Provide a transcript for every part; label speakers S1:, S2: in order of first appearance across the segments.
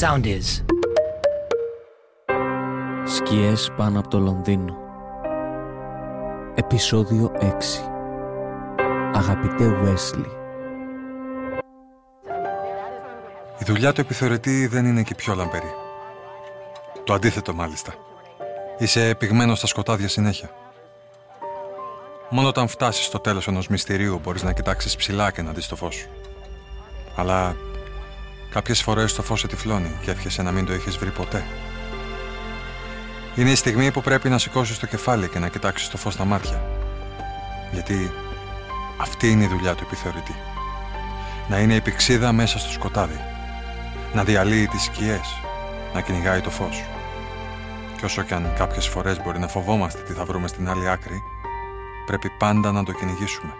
S1: sound is.
S2: Σκιές πάνω από το Λονδίνο Επισόδιο 6 Αγαπητέ Wesley
S3: Η δουλειά του επιθεωρητή δεν είναι και πιο λαμπερή. Το αντίθετο μάλιστα. Είσαι πυγμένος στα σκοτάδια συνέχεια. Μόνο όταν φτάσεις στο τέλος ενός μυστηρίου μπορείς να κοιτάξεις ψηλά και να δεις το φως σου. Αλλά κάποιες φορές το φως σε τυφλώνει και εύχεσαι να μην το έχει βρει ποτέ. Είναι η στιγμή που πρέπει να σηκώσεις το κεφάλι και να κοιτάξεις το φως στα μάτια. Γιατί αυτή είναι η δουλειά του επιθεωρητή. Να είναι η πηξίδα μέσα στο σκοτάδι. Να διαλύει τις σκιές. Να κυνηγάει το φως. Και όσο κι αν κάποιες φορές μπορεί να φοβόμαστε τι θα βρούμε στην άλλη άκρη, πρέπει πάντα να το κυνηγήσουμε.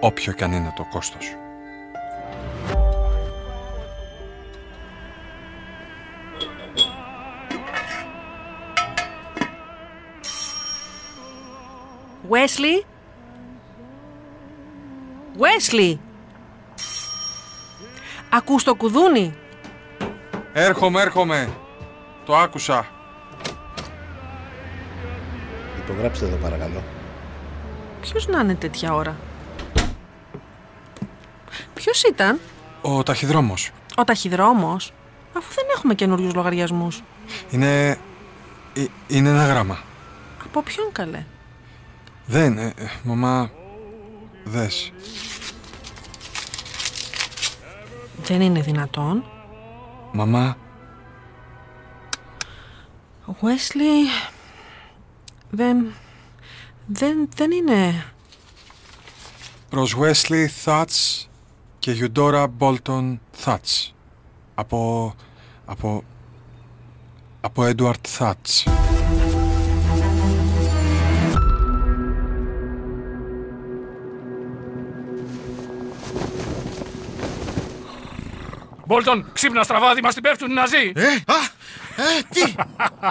S3: Όποιο κι αν είναι το κόστος.
S4: Wesley? Wesley! Ακούς το κουδούνι;
S3: Έρχομαι, έρχομαι. Το άκουσα.
S5: Υπογράψτε εδώ παρακαλώ.
S4: Ποιος να είναι τέτοια ώρα; Ποιος ήταν;
S3: Ο ταχυδρόμος.
S4: Ο ταχυδρόμος; Αφού δεν έχουμε καινούριους λογαριασμούς.
S3: Είναι... ε, Είναι ένα γράμμα.
S4: Από ποιον καλέ;
S3: Δεν, ε, ε, μαμά... Δες.
S4: Δεν είναι δυνατόν.
S3: Μαμά,
S4: Wesley... Δεν... Δεν, δεν είναι...
S3: προς Wesley Thats και Eudora Bolton Thats. Από... από... από Edward Thats.
S6: Μπόλτον, ξύπνα στραβάδι, μας την πέφτουν οι Ναζί.
S5: Ε, α, ε, τι;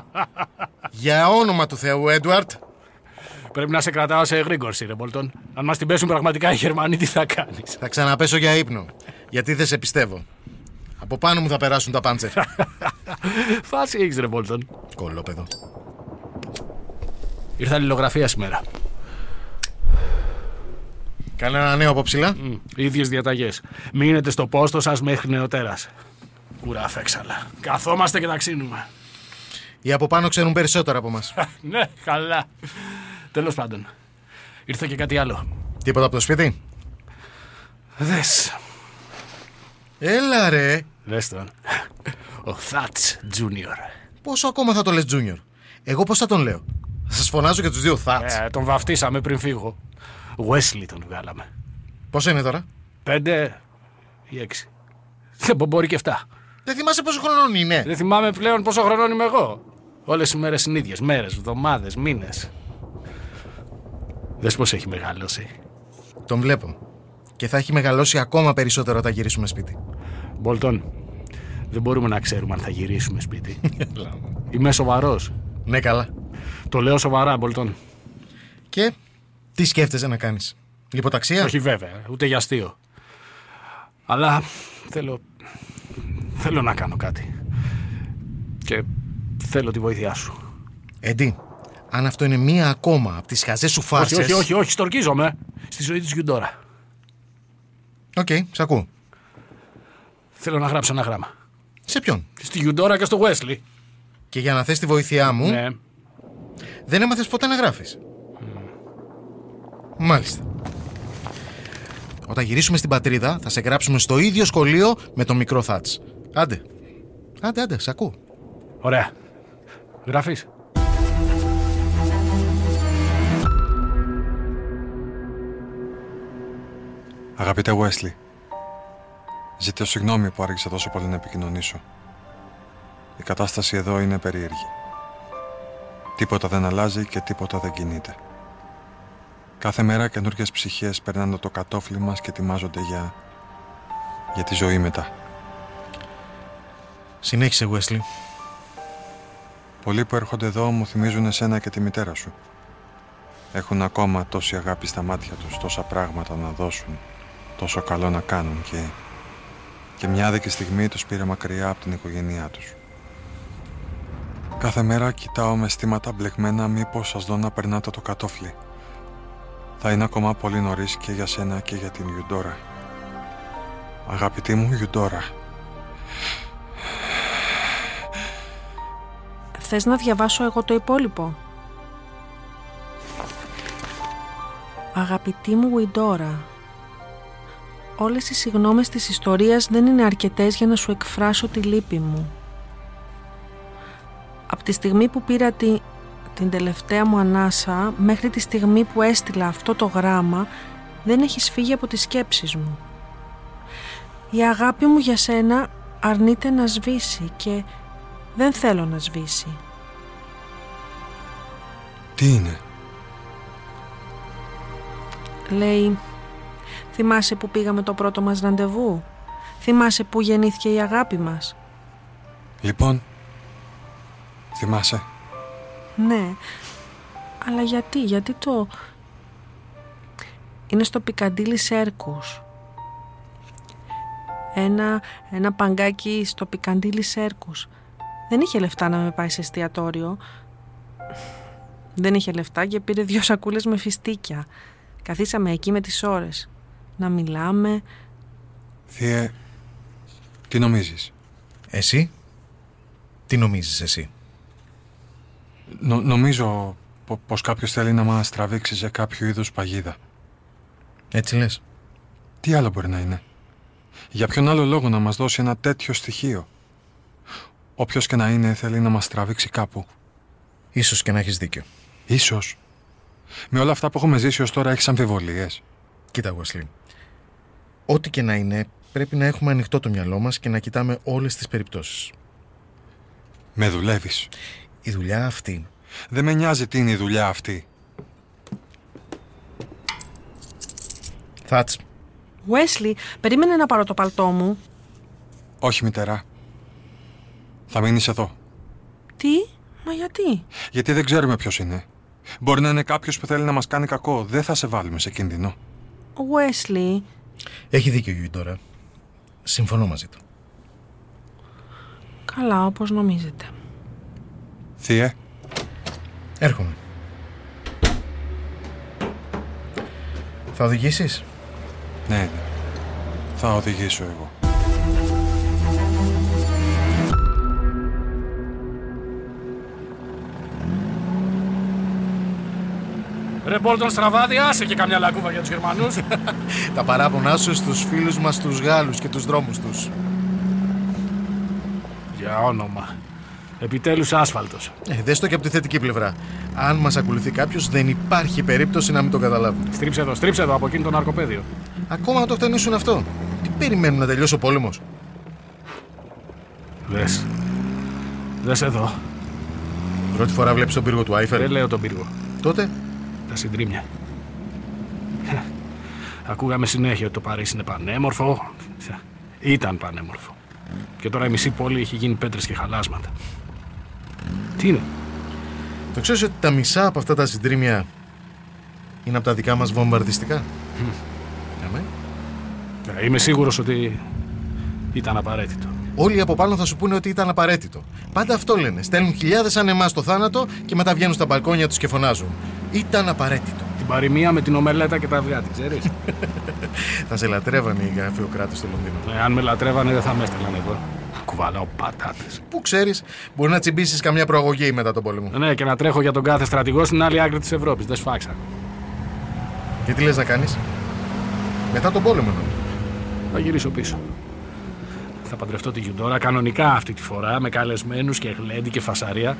S5: Για όνομα του Θεού, Έντουαρτ.
S6: Πρέπει να σε κρατάω σε εγρήγορση, ρε Μπόλτον. Αν μας την πέσουν πραγματικά οι Γερμανοί, τι θα κάνεις;
S5: Θα ξαναπέσω για ύπνο. Γιατί δεν σε πιστεύω. Από πάνω μου θα περάσουν τα πάντσερ.
S6: Φάση έχεις, ρε Μπόλτον.
S5: Κολόπεδο.
S6: Ήρθα αλληλογραφία σήμερα.
S5: Κανένα νέο από ψηλά.
S6: Μμ, ίδιες διαταγές. Μείνετε στο πόστο σας μέχρι νεοτέρας. Ουρά φέξαλα. Καθόμαστε και ταξίνουμε.
S5: Οι από πάνω ξέρουν περισσότερα από μας.
S6: ναι, καλά. Τέλος πάντων. Ήρθε και κάτι άλλο.
S5: Τίποτα από το σπίτι;
S6: Δες.
S5: Έλα ρε.
S6: Δες τον. Ο Θάτς Τζούνιορ.
S5: Πόσο ακόμα θα το λες Junior. Εγώ πώς θα τον λέω; Θα σας φωνάζω και τους δύο θάτς.
S6: Ε, τον βαφτίσαμε πριν φύγω. Wesley τον βγάλαμε.
S5: Πόσο είναι τώρα;
S6: Πέντε ή έξι. Δεν μπο- μπορεί και εφτά.
S5: Δεν θυμάσαι πόσο χρονών είναι.
S6: Δεν θυμάμαι πλέον πόσο χρονών είμαι εγώ. Όλες οι μέρες είναι ίδιες. Μέρες, εβδομάδες, μήνες. Δες πώς έχει μεγαλώσει.
S5: Τον βλέπω. Και θα έχει μεγαλώσει ακόμα περισσότερο όταν γυρίσουμε σπίτι.
S6: Μπολτόν, δεν μπορούμε να ξέρουμε αν θα γυρίσουμε σπίτι. Είμαι σοβαρός.
S5: Ναι, καλά.
S6: Το λέω σοβαρά, Μπολτόν.
S5: Και; Τι σκέφτεσαι να κάνεις; Λιποταξία;
S6: Όχι βέβαια, ούτε για αστείο. Αλλά θέλω. Θέλω να κάνω κάτι. Και θέλω τη βοήθειά σου.
S5: Έντι, αν αυτό είναι μία ακόμα από τις χαζές σου φάρσες...
S6: Όχι, όχι, όχι, όχι, στ' ορκίζομαι. Στη ζωή της Γιουντόρα.
S5: Οκ, σ' ακούω.
S6: Θέλω να γράψω ένα γράμμα.
S5: Σε ποιον;
S6: Στη Γιουντόρα και στο Wesley.
S5: Και για να θες τη βοήθειά μου,
S6: Ναι.
S5: δεν έμαθες ποτέ να γράφεις. Μάλιστα. Όταν γυρίσουμε στην πατρίδα, θα σε γράψουμε στο ίδιο σχολείο με τον μικρό Θάτς. Άντε. Άντε, άντε, σ' ακούω.
S6: Ωραία. Γράφεις.
S3: Αγαπητέ Wesley, ζητώ συγγνώμη που άργησα τόσο πολύ να επικοινωνήσω. Η κατάσταση εδώ είναι περίεργη. Τίποτα δεν αλλάζει και τίποτα δεν κινείται. Κάθε μέρα καινούριε ψυχές περνάνε το κατόφλι μας και ετοιμάζονται για, για τη ζωή μετά.
S5: Συνέχισε, Wesley.
S3: Πολλοί που έρχονται εδώ μου θυμίζουν εσένα και τη μητέρα σου. Έχουν ακόμα τόση αγάπη στα μάτια τους, τόσα πράγματα να δώσουν, τόσο καλό να κάνουν και... και μια άδικη στιγμή τους πήρε μακριά από την οικογένειά τους Κάθε μέρα κοιτάω με στήματα μπλεγμένα μήπως σας δω να περνάτε το κατόφλι. Θα είναι ακόμα πολύ νωρίς και για σένα και για την Γιουντόρα. Αγαπητή μου Γιουντόρα.
S4: Θες να διαβάσω εγώ το υπόλοιπο; Αγαπητή μου Γουιντόρα, όλες οι συγνώμες της ιστορίας δεν είναι αρκετές για να σου εκφράσω τη λύπη μου. Από τη στιγμή που πήρα τη την τελευταία μου ανάσα μέχρι τη στιγμή που έστειλα αυτό το γράμμα δεν έχει φύγει από τις σκέψεις μου. Η αγάπη μου για σένα αρνείται να σβήσει και δεν θέλω να σβήσει.
S3: Τι είναι;
S4: Λέει, θυμάσαι που πήγαμε το πρώτο μας ραντεβού; Θυμάσαι που γεννήθηκε η αγάπη μας;
S3: Λοιπόν, θυμάσαι.
S4: Ναι. Αλλά γιατί, γιατί το... Είναι στο Πικαντήλι σέρκους Ένα, ένα παγκάκι στο Πικαντήλι σέρκους Δεν είχε λεφτά να με πάει σε εστιατόριο. Δεν είχε λεφτά και πήρε δυο σακούλες με φιστίκια. Καθίσαμε εκεί με τις ώρες. Να μιλάμε.
S3: Θεέ, τι νομίζεις;
S5: Εσύ, τι νομίζεις εσύ;
S3: Νομίζω πως κάποιος θέλει να μας τραβήξει σε κάποιο είδους παγίδα.
S5: Έτσι λες;
S3: Τι άλλο μπορεί να είναι; Για ποιον άλλο λόγο να μας δώσει ένα τέτοιο στοιχείο; Όποιος και να είναι θέλει να μας τραβήξει κάπου.
S5: Ίσως και να έχεις δίκιο.
S3: Ίσως. Με όλα αυτά που έχουμε ζήσει ως τώρα έχεις αμφιβολίες.
S5: Κοίτα, Γουασλή. Ό,τι και να είναι, πρέπει να έχουμε ανοιχτό το μυαλό μας και να κοιτάμε όλες τις περιπτώσεις.
S3: Με δουλεύεις.
S5: Η δουλειά αυτή.
S3: Δεν με νοιάζει τι είναι η δουλειά αυτή.
S5: Θάτς.
S4: Wesley, περίμενε να πάρω το παλτό μου.
S3: Όχι, μητέρα. Θα μείνεις εδώ.
S4: Τι, μα γιατί;
S3: Γιατί δεν ξέρουμε ποιος είναι. Μπορεί να είναι κάποιος που θέλει να μας κάνει κακό. Δεν θα σε βάλουμε σε κίνδυνο.
S4: Wesley.
S5: Έχει δίκιο η τώρα. Συμφωνώ μαζί του.
S4: Καλά, όπως νομίζετε.
S3: Θεία.
S5: Έρχομαι. Θα οδηγήσεις;
S3: Ναι, ναι. Θα οδηγήσω εγώ.
S6: Ρε Μπόλτον Στραβάδη, άσε και καμιά λακκούβα για τους Γερμανούς.
S5: Τα παράπονά σου στους φίλους μας τους Γάλλους και τους δρόμους τους.
S6: Για όνομα. Επιτέλους άσφαλτος.
S5: Ε, δες το και από τη θετική πλευρά. Αν μας ακολουθεί κάποιος, δεν υπάρχει περίπτωση να μην το καταλάβουν.
S6: Στρίψε εδώ, στρίψε εδώ από εκείνο το ναρκοπέδιο.
S5: Ακόμα να το χτενίσουν αυτό. Τι περιμένουν να τελειώσει ο πόλεμος;
S6: Δε. Δε εδώ.
S5: Πρώτη φορά βλέπεις τον πύργο του Άιφελ;
S6: Δεν λέω τον πύργο.
S5: Τότε;
S6: Τα συντρίμια. Ακούγαμε συνέχεια ότι το Παρίσι είναι πανέμορφο. Ήταν πανέμορφο. Και τώρα η μισή πόλη έχει γίνει πέτρες και χαλάσματα. Τι είναι;
S5: Το ξέρεις ότι τα μισά από αυτά τα συντρίμια είναι από τα δικά μας βομβαρδιστικά; Ναι,
S6: ναι. είμαι σίγουρος ότι ήταν απαραίτητο.
S5: Όλοι από πάνω θα σου πούνε ότι ήταν απαραίτητο. Πάντα αυτό λένε. Στέλνουν χιλιάδες σαν εμά στο θάνατο και μετά βγαίνουν στα μπαλκόνια τους και φωνάζουν. Ήταν απαραίτητο.
S6: Την παροιμία με την ομελέτα και τα αυγά, την ξέρεις;
S5: θα σε λατρεύανε οι γραφειοκράτες στο Λονδίνο.
S6: Ε, αν με λατρεύανε, δεν θα με έστελναν εδώ κουβαλάω πατάτες.
S5: Πού ξέρεις, μπορεί να τσιμπήσεις καμιά προαγωγή μετά τον πόλεμο.
S6: Ναι, και να τρέχω για τον κάθε στρατηγό στην άλλη άκρη της Ευρώπης. Δεν σφάξα.
S5: Και τι λες να κάνεις; Μετά τον πόλεμο νομίζω.
S6: Θα γυρίσω πίσω. Θα παντρευτώ τη Γιουντόρα κανονικά αυτή τη φορά με καλεσμένους και γλέντι και φασαρία.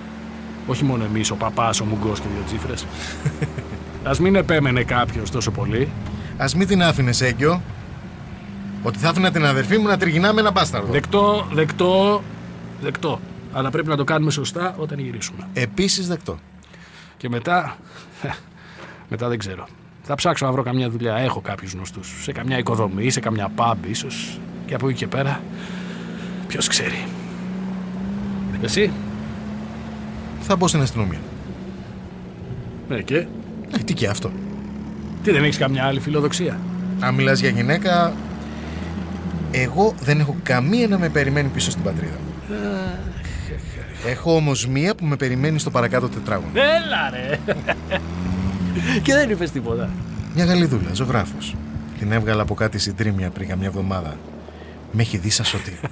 S6: Όχι μόνο εμείς, ο παπάς, ο μουγκός και δύο τσίφρε. Α μην επέμενε κάποιος τόσο πολύ.
S5: Α μην την άφηνες έγκυο. Ότι θα άφηνα την αδερφή μου να τριγυνά με ένα μπάσταρδο.
S6: Δεκτό, δεκτό, δεκτό. Αλλά πρέπει να το κάνουμε σωστά όταν γυρίσουμε.
S5: Επίσης δεκτό.
S6: Και μετά. μετά δεν ξέρω. Θα ψάξω να βρω καμιά δουλειά. Έχω κάποιους γνωστούς. Σε καμιά οικοδομή, σε καμιά pub ίσως. Και από εκεί και πέρα. Ποιος ξέρει. Εσύ;
S5: Θα μπω στην αστυνομία.
S6: Ναι, και;
S5: ε, Τι και αυτό.
S6: Τι δεν έχεις καμιά άλλη φιλοδοξία;
S5: Αν μιλάς για γυναίκα, εγώ δεν έχω καμία να με περιμένει πίσω στην πατρίδα μου. Έχω όμως μία που με περιμένει στο παρακάτω τετράγωνο.
S6: Έλα ρε! και δεν είπες τίποτα.
S5: Μια γαλιδούλα, ζωγράφος. Την έβγαλα από κάτι συντρίμια πριν καμιά εβδομάδα. Με έχει δει σαν σωτή.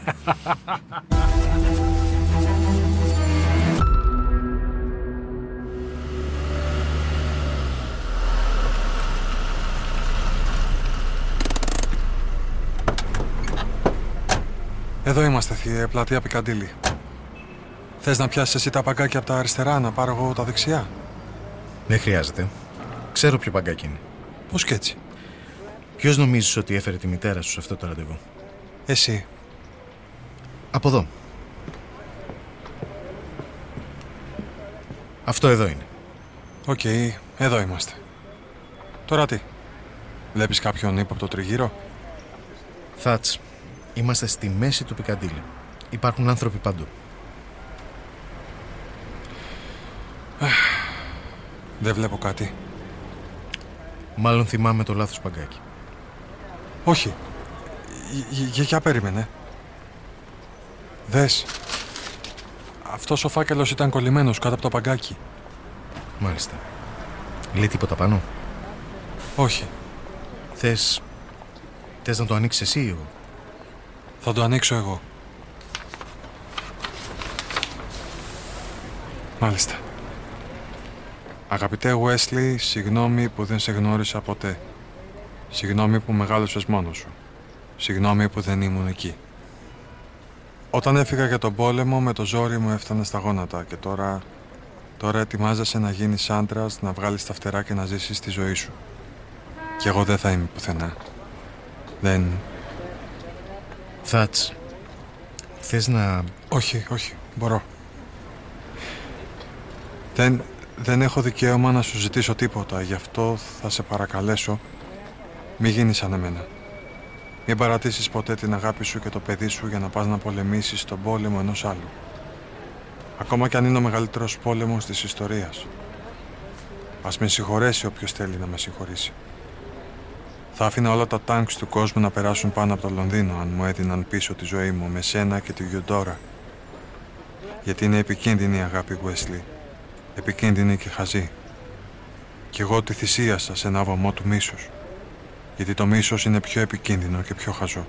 S3: Εδώ είμαστε, θείε, πλατεία Πικαντίλι. Θες να πιάσεις εσύ τα παγκάκια από τα αριστερά, να πάρω εγώ τα δεξιά;
S5: Δεν χρειάζεται. Ξέρω ποιο παγκάκι είναι.
S3: Πώς κι έτσι.
S5: Ποιος νομίζεις ότι έφερε τη μητέρα σου σε αυτό το ραντεβού;
S3: Εσύ.
S5: Από εδώ. Αυτό εδώ είναι.
S3: Οκ, εδώ είμαστε. Τώρα τι. Βλέπεις κάποιον ύποπτο τριγύρω;
S5: Θάτς, είμαστε στη μέση του Πικαντήλη. Υπάρχουν άνθρωποι παντού.
S3: Δεν βλέπω κάτι.
S5: Μάλλον θυμάμαι το λάθος παγκάκι.
S3: Όχι. Γ- γ- Για περίμενε. Δες. Αυτός ο φάκελος ήταν κολλημένος κάτω από το παγκάκι.
S5: Μάλιστα. Λέει τίποτα πάνω;
S3: Όχι.
S5: Θες... Θες να το ανοίξεις εσύ ή εγώ.
S3: Θα το ανοίξω εγώ. Μάλιστα. Αγαπητέ Wesley, συγγνώμη που δεν σε γνώρισα ποτέ. Συγγνώμη που μεγάλωσες μόνος σου. Συγγνώμη που δεν ήμουν εκεί. Όταν έφυγα για τον πόλεμο, με το ζόρι μου έφτανε στα γόνατα και τώρα... Τώρα ετοιμάζεσαι να γίνεις άντρας, να βγάλεις τα φτερά και να ζήσεις τη ζωή σου. Κι εγώ δεν θα είμαι πουθενά. Δεν...
S5: Θάτς. Θες να...
S3: Όχι, όχι, μπορώ. Δεν, δεν έχω δικαίωμα να σου ζητήσω τίποτα, γι' αυτό θα σε παρακαλέσω μη γίνεις σαν εμένα. Μην παρατήσεις ποτέ την αγάπη σου και το παιδί σου για να πας να πολεμήσεις τον πόλεμο ενός άλλου. Ακόμα κι αν είναι ο μεγαλύτερος πόλεμος της ιστορίας. Ας με συγχωρέσει όποιος θέλει να με συγχωρήσει. Θα άφηνα όλα τα τάγκς του κόσμου να περάσουν πάνω από το Λονδίνο αν μου έδιναν πίσω τη ζωή μου με σένα και τη Γιουντόρα. Γιατί είναι επικίνδυνη η αγάπη Wesley. Επικίνδυνη και χαζή. Κι εγώ τη θυσίασα σε ένα βωμό του μίσους. Γιατί το μίσος είναι πιο επικίνδυνο και πιο χαζό.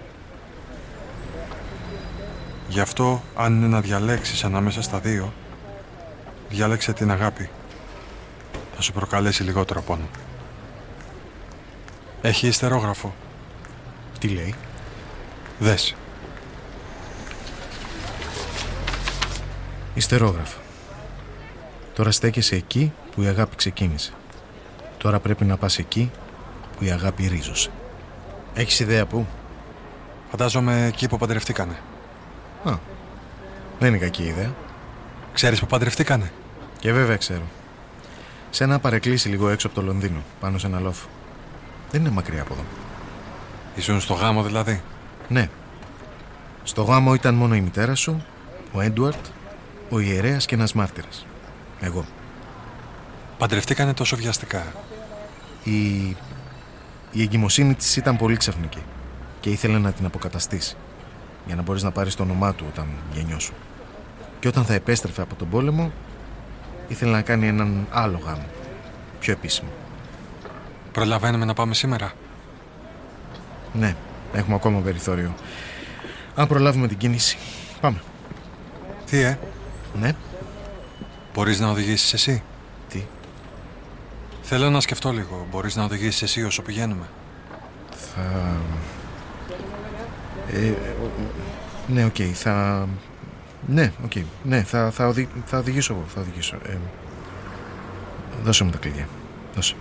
S3: Γι' αυτό, αν είναι να διαλέξεις ανάμεσα στα δύο, διάλεξε την αγάπη. Θα σου προκαλέσει λιγότερο πόνο. Έχει ιστερόγραφο.
S5: Τι λέει;
S3: Δες.
S5: Ιστερόγραφο. Τώρα στέκεσαι εκεί που η αγάπη ξεκίνησε. Τώρα πρέπει να πας εκεί που η αγάπη ρίζωσε. Έχεις ιδέα πού;
S3: Φαντάζομαι εκεί που παντρευτήκανε.
S5: Α, δεν είναι κακή ιδέα.
S3: Ξέρεις που παντρευτήκανε;
S5: Και βέβαια ξέρω. Σε ένα παρεκκλήσι λίγο έξω από το Λονδίνο, πάνω σε ένα λόφο. Δεν είναι μακριά από εδώ.
S3: Ήσουν στο γάμο δηλαδή;
S5: Ναι. Στο γάμο ήταν μόνο η μητέρα σου, ο Έντουαρτ, ο ιερέας και ένας μάρτυρας. Εγώ.
S3: Παντρευτήκανε τόσο βιαστικά.
S5: Η, η εγκυμοσύνη της ήταν πολύ ξαφνική και ήθελε να την αποκαταστήσει για να μπορείς να πάρεις το όνομά του όταν γεννιώσου. Και όταν θα επέστρεφε από τον πόλεμο ήθελε να κάνει έναν άλλο γάμο, πιο επίσημο.
S3: Προλαβαίνουμε να πάμε σήμερα;
S5: Ναι, έχουμε ακόμα περιθώριο. Αν προλάβουμε την κίνηση, πάμε.
S3: Τι, ε,
S5: Ναι,
S3: μπορείς να οδηγήσεις εσύ;
S5: τι,
S3: Θέλω να σκεφτώ λίγο. Μπορείς να οδηγήσεις εσύ όσο πηγαίνουμε;
S5: θα... Ε, ε, ο- ναι, οκ, θα... Ναι, οκ, ναι, θα, θα, οδη... θα οδηγήσω εγώ, θα οδηγήσω. Ε, δώσε μου τα κλειδιά, δώσε.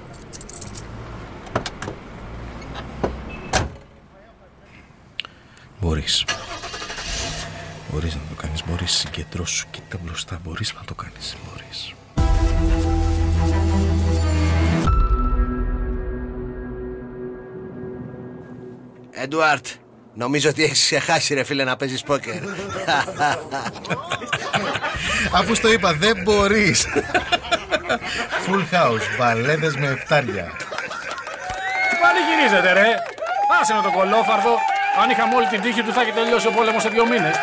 S5: Μπορείς. Μπορείς να το κάνεις, μπορείς συγκεντρώσου, κοίτα μπροστά, μπορείς να το κάνεις, μπορείς.
S1: Έντουαρτ, νομίζω ότι έχεις ξεχάσει ρε φίλε να παίζεις πόκερ.
S5: Αφού στο είπα, δεν μπορείς. Full house, βαλέδες με εφτάρια.
S6: Πανηγυρίζετε ρε! Άσε με τον κολόφαρδο! Αν είχαμε όλη την τύχη του, θα έχει τελειώσει ο πόλεμος σε δύο μήνες.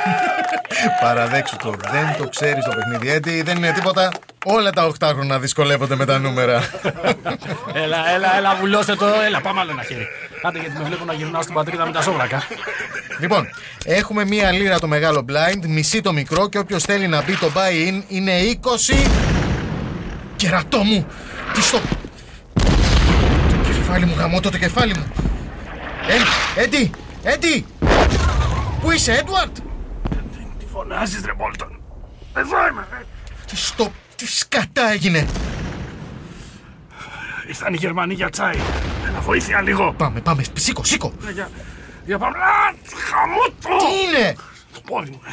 S5: Παραδέξου το. Δεν το ξέρεις το παιχνίδι. Έτσι δεν είναι τίποτα. Όλα τα οχτάχρονα δυσκολεύονται με τα νούμερα.
S6: έλα, έλα, έλα, βουλώστε το. Έλα, πάμε άλλο ένα χέρι. Άντε γιατί με βλέπω να γυρνάω στην πατρίδα με τα σόβρακα.
S5: λοιπόν, έχουμε μία λίρα το μεγάλο blind, μισή το μικρό και όποιος θέλει να μπει το buy-in είναι 20. Κερατό μου! Τι στο. Το κεφάλι μου, γαμώ το κεφάλι μου. Ε, Έντι! Έντι! Πού είσαι, Έντουαρτ!
S6: Τι φωνάζεις, ρε Μπόλτον. Εδώ είμαι, ρε.
S5: Τι στο. Τι σκατά έγινε!
S6: Ήρθαν οι Γερμανοί για τσάι. Έλα, βοήθεια λίγο.
S5: Πάμε, πάμε, σήκω, σήκω!
S6: Ε, Για, για πάμε. Α, χαμό το.
S5: Τι είναι!
S6: Το πόδι μου. ε.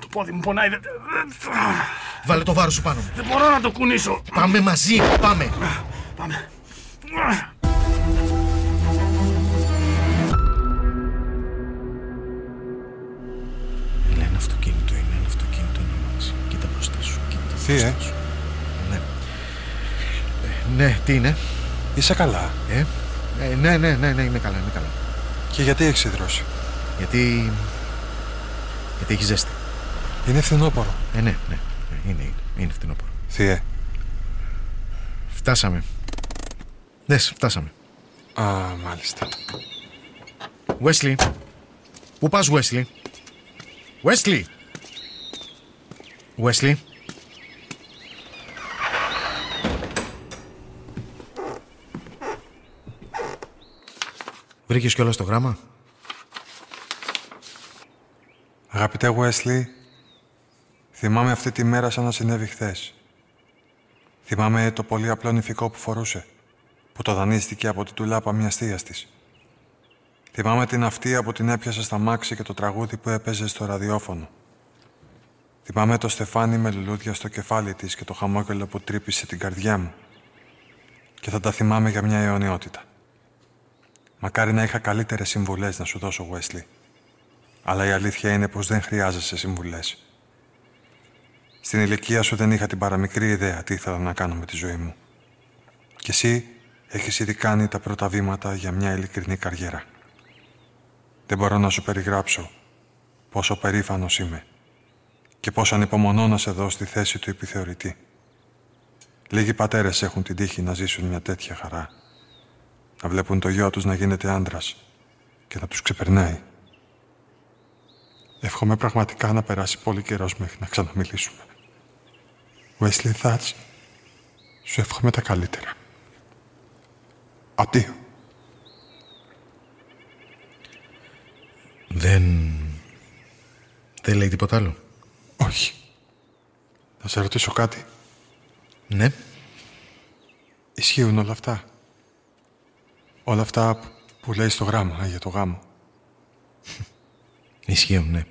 S6: Το πόδι μου πονάει. Δεν, δεν-
S5: Βάλε το βάρος σου πάνω μου.
S6: δεν μπορώ να το κουνήσω.
S5: Πάμε μαζί, πάμε!
S6: Πάμε.
S5: Σου, κοίτα
S3: Τι, ε;
S5: μπροστά σου. Ναι. Ε, ναι, τι είναι,
S3: Είσαι καλά.
S5: ε; ε; Ναι, ναι, ναι, ναι, είμαι καλά, είμαι καλά.
S3: Και γιατί έχεις ιδρώσει;
S5: Γιατί... Γιατί έχεις ζέστη.
S3: Είναι φθινόπωρο.
S5: Ε, ναι, ναι, ναι, είναι, είναι, είναι φθινόπωρο.
S3: Θεία.
S5: Φτάσαμε. Ναι, φτάσαμε.
S3: Α, μάλιστα.
S5: Wesley. Πού πας, Wesley? Wesley! Wesley. Βρήκες κιόλας το γράμμα;
S3: Αγαπητέ Wesley, θυμάμαι αυτή τη μέρα σαν να συνέβη χθες. Θυμάμαι το πολύ απλό νηφικό που φορούσε, που το δανείστηκε από την τουλάπα μιας θείας της. Θυμάμαι την αυτία που την έπιασε στα μάξι και το τραγούδι που έπαιζε στο ραδιόφωνο. Θυμάμαι το στεφάνι με λουλούδια στο κεφάλι της και το χαμόγελο που τρύπησε την καρδιά μου. Και θα τα θυμάμαι για μια αιωνιότητα. Μακάρι να είχα καλύτερες συμβουλές να σου δώσω, Wesley. Αλλά η αλήθεια είναι πως δεν χρειάζεσαι συμβουλές. Στην ηλικία σου δεν είχα την παραμικρή ιδέα τι ήθελα να κάνω με τη ζωή μου. Και εσύ έχεις ήδη κάνει τα πρώτα βήματα για μια ειλικρινή καριέρα. Δεν μπορώ να σου περιγράψω πόσο περήφανος είμαι και πόσο ανυπομονώ να σε δω στη θέση του επιθεωρητή. Λίγοι πατέρες έχουν την τύχη να ζήσουν μια τέτοια χαρά. Να βλέπουν το γιο τους να γίνεται άντρας και να τους ξεπερνάει. Εύχομαι πραγματικά να περάσει πολύ καιρός μέχρι να ξαναμιλήσουμε. Wesley Thatch, σου εύχομαι τα καλύτερα. Αντίο.
S5: Δεν... Δεν λέει τίποτα άλλο.
S3: Όχι. Θα σε ρωτήσω κάτι.
S5: Ναι.
S3: Ισχύουν όλα αυτά; Όλα αυτά που- που λέει στο γράμμα ε, για το γάμο.
S5: Ισχύουν, ναι.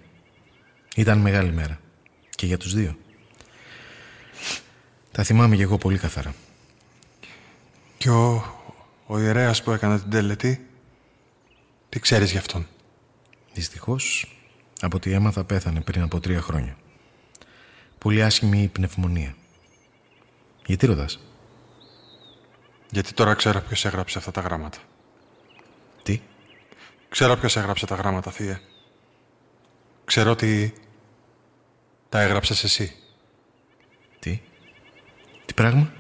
S5: Ήταν μεγάλη μέρα. Και για τους δύο. Τα θυμάμαι και εγώ πολύ καθαρά.
S3: Και ο, ο ιερέας που έκανε την τελετή, τι ξέρεις γι' αυτόν;
S5: Δυστυχώς, από ό,τι έμαθα πέθανε πριν από τρία χρόνια. Πολύ άσχημη πνευμονία. Γιατί ρωτάς;
S3: Γιατί τώρα ξέρω ποιος έγραψε αυτά τα γράμματα.
S5: Τι;
S3: Ξέρω ποιος έγραψε τα γράμματα, θεία. Ξέρω ότι τα έγραψες εσύ.
S5: Τι; Τι πράγμα;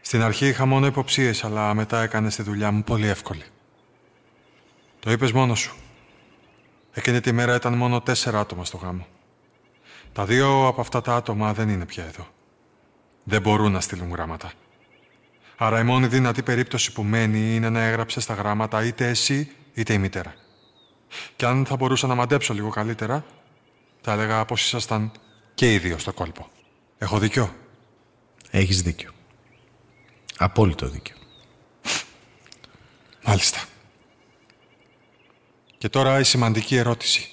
S3: Στην αρχή είχα μόνο υποψίες, αλλά μετά έκανες τη δουλειά μου πολύ εύκολη. Το είπες μόνος σου. Εκείνη τη μέρα ήταν μόνο τέσσερα άτομα στο γάμο. Τα δύο από αυτά τα άτομα δεν είναι πια εδώ. Δεν μπορούν να στείλουν γράμματα. Άρα η μόνη δυνατή περίπτωση που μένει είναι να έγραψε τα γράμματα είτε εσύ είτε η μητέρα. Και αν θα μπορούσα να μαντέψω λίγο καλύτερα, θα έλεγα πως ήσασταν και οι δύο στο κόλπο. Έχω δίκιο;
S5: Έχεις δίκιο. Απόλυτο δίκιο.
S3: Μάλιστα. Και τώρα η σημαντική ερώτηση.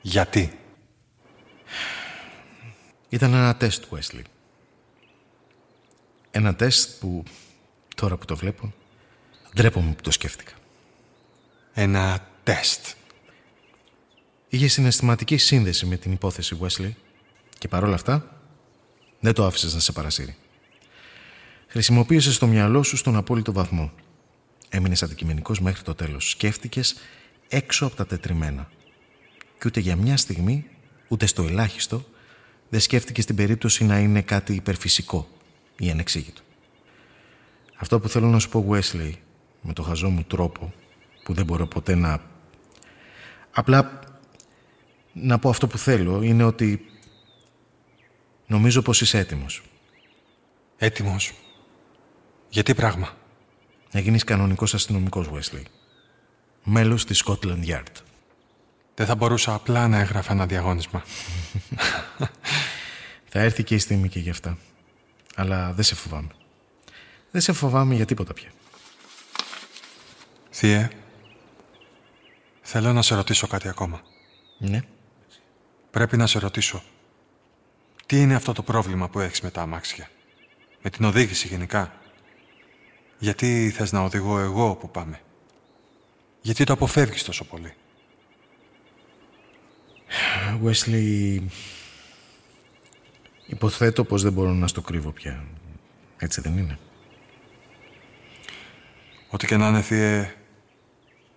S3: Γιατί;
S5: Ήταν ένα τεστ, Wesley. Ένα τεστ που, τώρα που το βλέπω, ντρέπομαι που το σκέφτηκα.
S3: Ένα τεστ.
S5: Είχε συναισθηματική σύνδεση με την υπόθεση, Wesley, και παρόλα αυτά δεν το άφησες να σε παρασύρει. Χρησιμοποίησες το μυαλό σου στον απόλυτο βαθμό. Έμεινες αντικειμενικός μέχρι το τέλος. Σκέφτηκες έξω από τα τετριμένα. Και ούτε για μια στιγμή, ούτε στο ελάχιστο, δεν σκέφτηκες την περίπτωση να είναι κάτι υπερφυσικό ή ανεξήγητο. Αυτό που θέλω να σου πω, Wesley, με το χαζό μου τρόπο, που δεν μπορώ ποτέ να... Απλά να πω αυτό που θέλω, είναι ότι νομίζω πως είσαι έτοιμος.
S3: Έτοιμος. Γιατί πράγμα;
S5: Να γίνεις κανονικός αστυνομικός, Wesley. Μέλος της Scotland Yard.
S3: Δεν θα μπορούσα απλά να έγραφα ένα διαγώνισμα.
S5: Θα έρθει και η στιγμή και γι' αυτά. Αλλά δεν σε φοβάμαι. Δεν σε φοβάμαι για τίποτα πια.
S3: Θεία, θέλω να σε ρωτήσω κάτι ακόμα.
S5: Ναι.
S3: Πρέπει να σε ρωτήσω. Τι είναι αυτό το πρόβλημα που έχεις με τα αμάξια; Με την οδήγηση γενικά; Γιατί θες να οδηγώ εγώ όπου πάμε; Γιατί το αποφεύγεις τόσο πολύ;
S5: Wesley, υποθέτω πως δεν μπορώ να στο κρύβω πια. Έτσι δεν είναι.
S3: Ό,τι και να είναι, Θείε,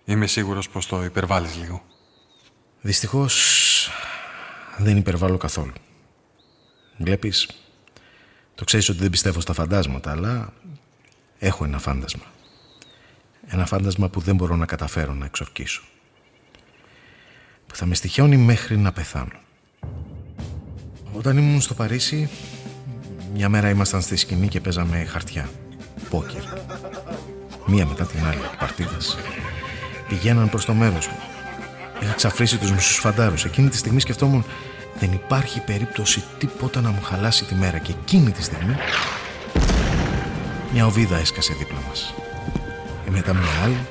S3: είμαι σίγουρος πως το υπερβάλλεις λίγο.
S5: Δυστυχώς δεν υπερβάλλω καθόλου. Βλέπεις, το ξέρεις ότι δεν πιστεύω στα φαντάσματα, αλλά έχω ένα φάντασμα. Ένα φάντασμα που δεν μπορώ να καταφέρω να εξορκίσω. Που θα με στοιχιώνει μέχρι να πεθάνω. Όταν ήμουν στο Παρίσι, μια μέρα ήμασταν στη σκηνή και παίζαμε χαρτιά. Πόκερ. Μία μετά την άλλη, παρτίδες. Πηγαίναν προς το μέρος μου. Είχα ξαφρίσει τους μισούς φαντάρους. Εκείνη τη στιγμή σκεφτόμουν δεν υπάρχει περίπτωση τίποτα να μου χαλάσει τη μέρα και εκείνη τη στιγμή μια οβίδα έσκασε δίπλα μας. Και μετά μια άλλη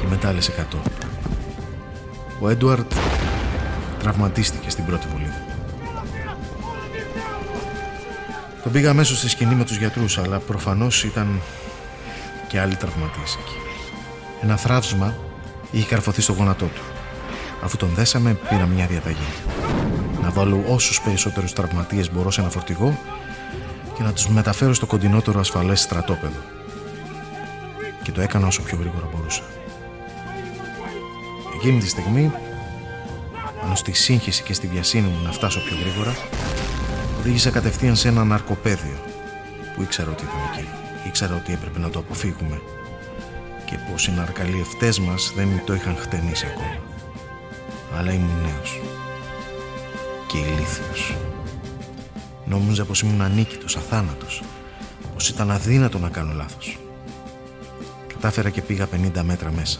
S5: και μετά άλλες εκατό. Ο Έντουαρτ τραυματίστηκε στην πρώτη βολίδα. Τον πήγα αμέσως στη σκηνή με τους γιατρούς, αλλά προφανώς ήταν και άλλοι τραυματίες εκεί. Ένα θράψμα είχε καρφωθεί στο γόνατό του. Αφού τον δέσαμε, πήρα μια διαταγή. Να βάλω όσους περισσότερους τραυματίες μπορώ σε ένα φορτηγό και να τους μεταφέρω στο κοντινότερο ασφαλές στρατόπεδο. Και το έκανα όσο πιο γρήγορα μπορούσα. Εκείνη τη στιγμή, πάνω στη σύγχυση και στη βιασύνη μου να φτάσω πιο γρήγορα, οδήγησα κατευθείαν σε ένα ναρκοπαίδιο που ήξερα ότι ήταν εκεί. Ήξερα ότι έπρεπε να το αποφύγουμε και πως οι ναρκαλιευτές μας δεν το είχαν χτενίσει ακόμα. Αλλά ήμουν νέος και ηλίθιος. Νόμιζα πως ήμουν ανίκητος, αθάνατος, πως ήταν αδύνατο να κάνω λάθος. Κατάφερα και πήγα 50 μέτρα μέσα.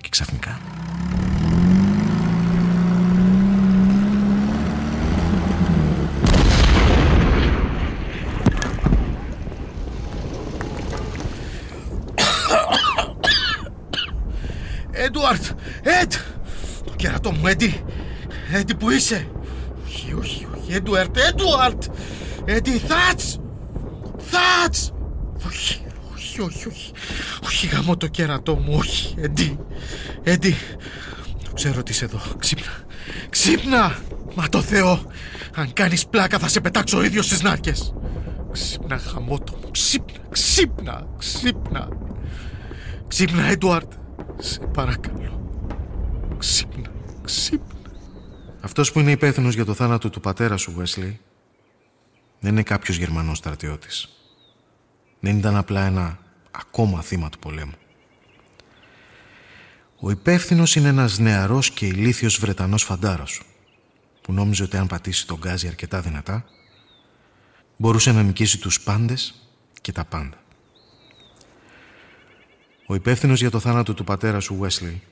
S5: Και ξαφνικά...
S7: Έντουαρτ! Έντ! Το κερατό μου, Έντι! Έντι, που είσαι! Όχι, όχι, όχι, Έντουαρτ, Έντουαρτ! Έντι, Θάτς! Θάτς! Όχι, όχι, όχι, όχι. Όχι, γαμώ το κερατό μου, όχι, Έντι. Έντι, το ξέρω ότι είσαι εδώ. Ξύπνα. Ξύπνα! Μα το Θεό! Αν κάνεις πλάκα θα σε πετάξω ο ίδιος στις νάρκες. Ξύπνα, γαμώτο μου. Ξύπνα, ξύπνα, ξύπνα. Ξύπνα, Έντουαρτ. Σε παρακαλώ. Ξύπνα, ξύπνα.
S5: Αυτός που είναι υπεύθυνος για το θάνατο του πατέρα σου, Wesley, δεν είναι κάποιος Γερμανός στρατιώτης. Δεν ήταν απλά ένα ακόμα θύμα του πολέμου. Ο υπεύθυνος είναι ένας νεαρός και ηλίθιος Βρετανός φαντάρος που νόμιζε ότι αν πατήσει τον γκάζι αρκετά δυνατά μπορούσε να νικήσει τους πάντες και τα πάντα. Ο υπεύθυνος για το θάνατο του πατέρα σου, Wesley,